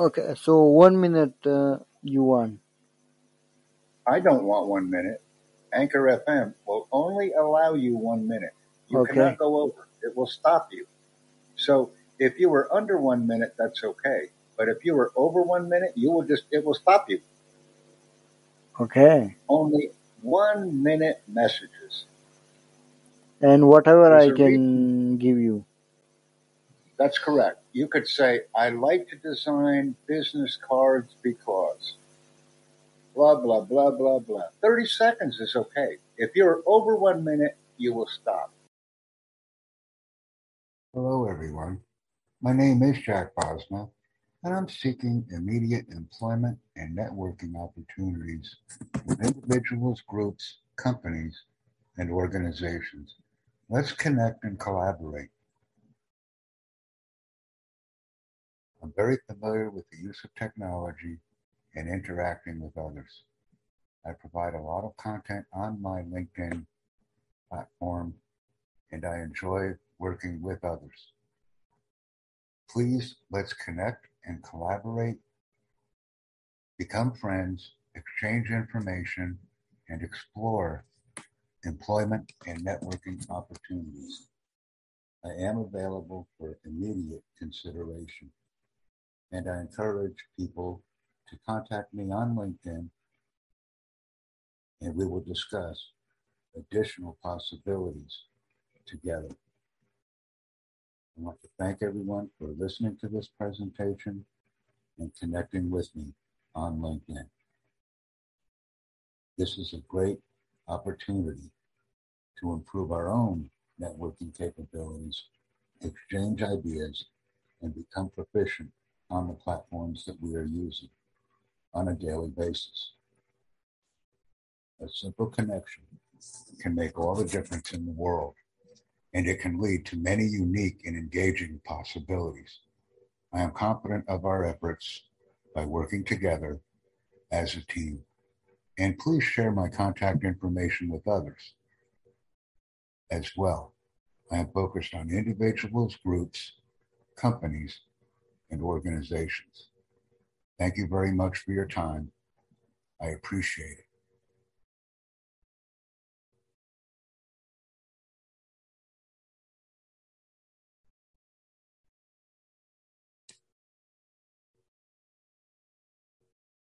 Okay, so one minute uh, you want. I don't want one minute. Anchor FM will only allow you one minute. You Okay. cannot go over. It will stop you. So if you were under one minute, that's okay. But if you were over one minute, you will just, it will stop you. Okay. Only one minute messages. And whatever There's I can give you. That's correct. You could say, I like to design business cards because blah, blah, blah, blah, blah. 30 seconds is okay. If you're over one minute, you will stop. Hello, everyone. My name is Jack Bosma, and I'm seeking immediate employment and networking opportunities with individuals, groups, companies, and organizations. Let's connect and collaborate. I'm very familiar with the use of technology and interacting with others. I provide a lot of content on my LinkedIn platform, and I enjoy working with others. Please let's connect and collaborate, become friends, exchange information, and explore employment and networking opportunities. I am available for immediate consideration and I encourage people to contact me on LinkedIn and we will discuss additional possibilities together. I want to thank everyone for listening to this presentation and connecting with me on LinkedIn. This is a great opportunity to improve our own networking capabilities, exchange ideas, and become proficient on the platforms that we are using on a daily basis. A simple connection can make all the difference in the world, and it can lead to many unique and engaging possibilities. I am confident of our efforts by working together as a team. And please share my contact information with others as well. I am focused on individuals, groups, companies, and organizations. Thank you very much for your time. I appreciate it.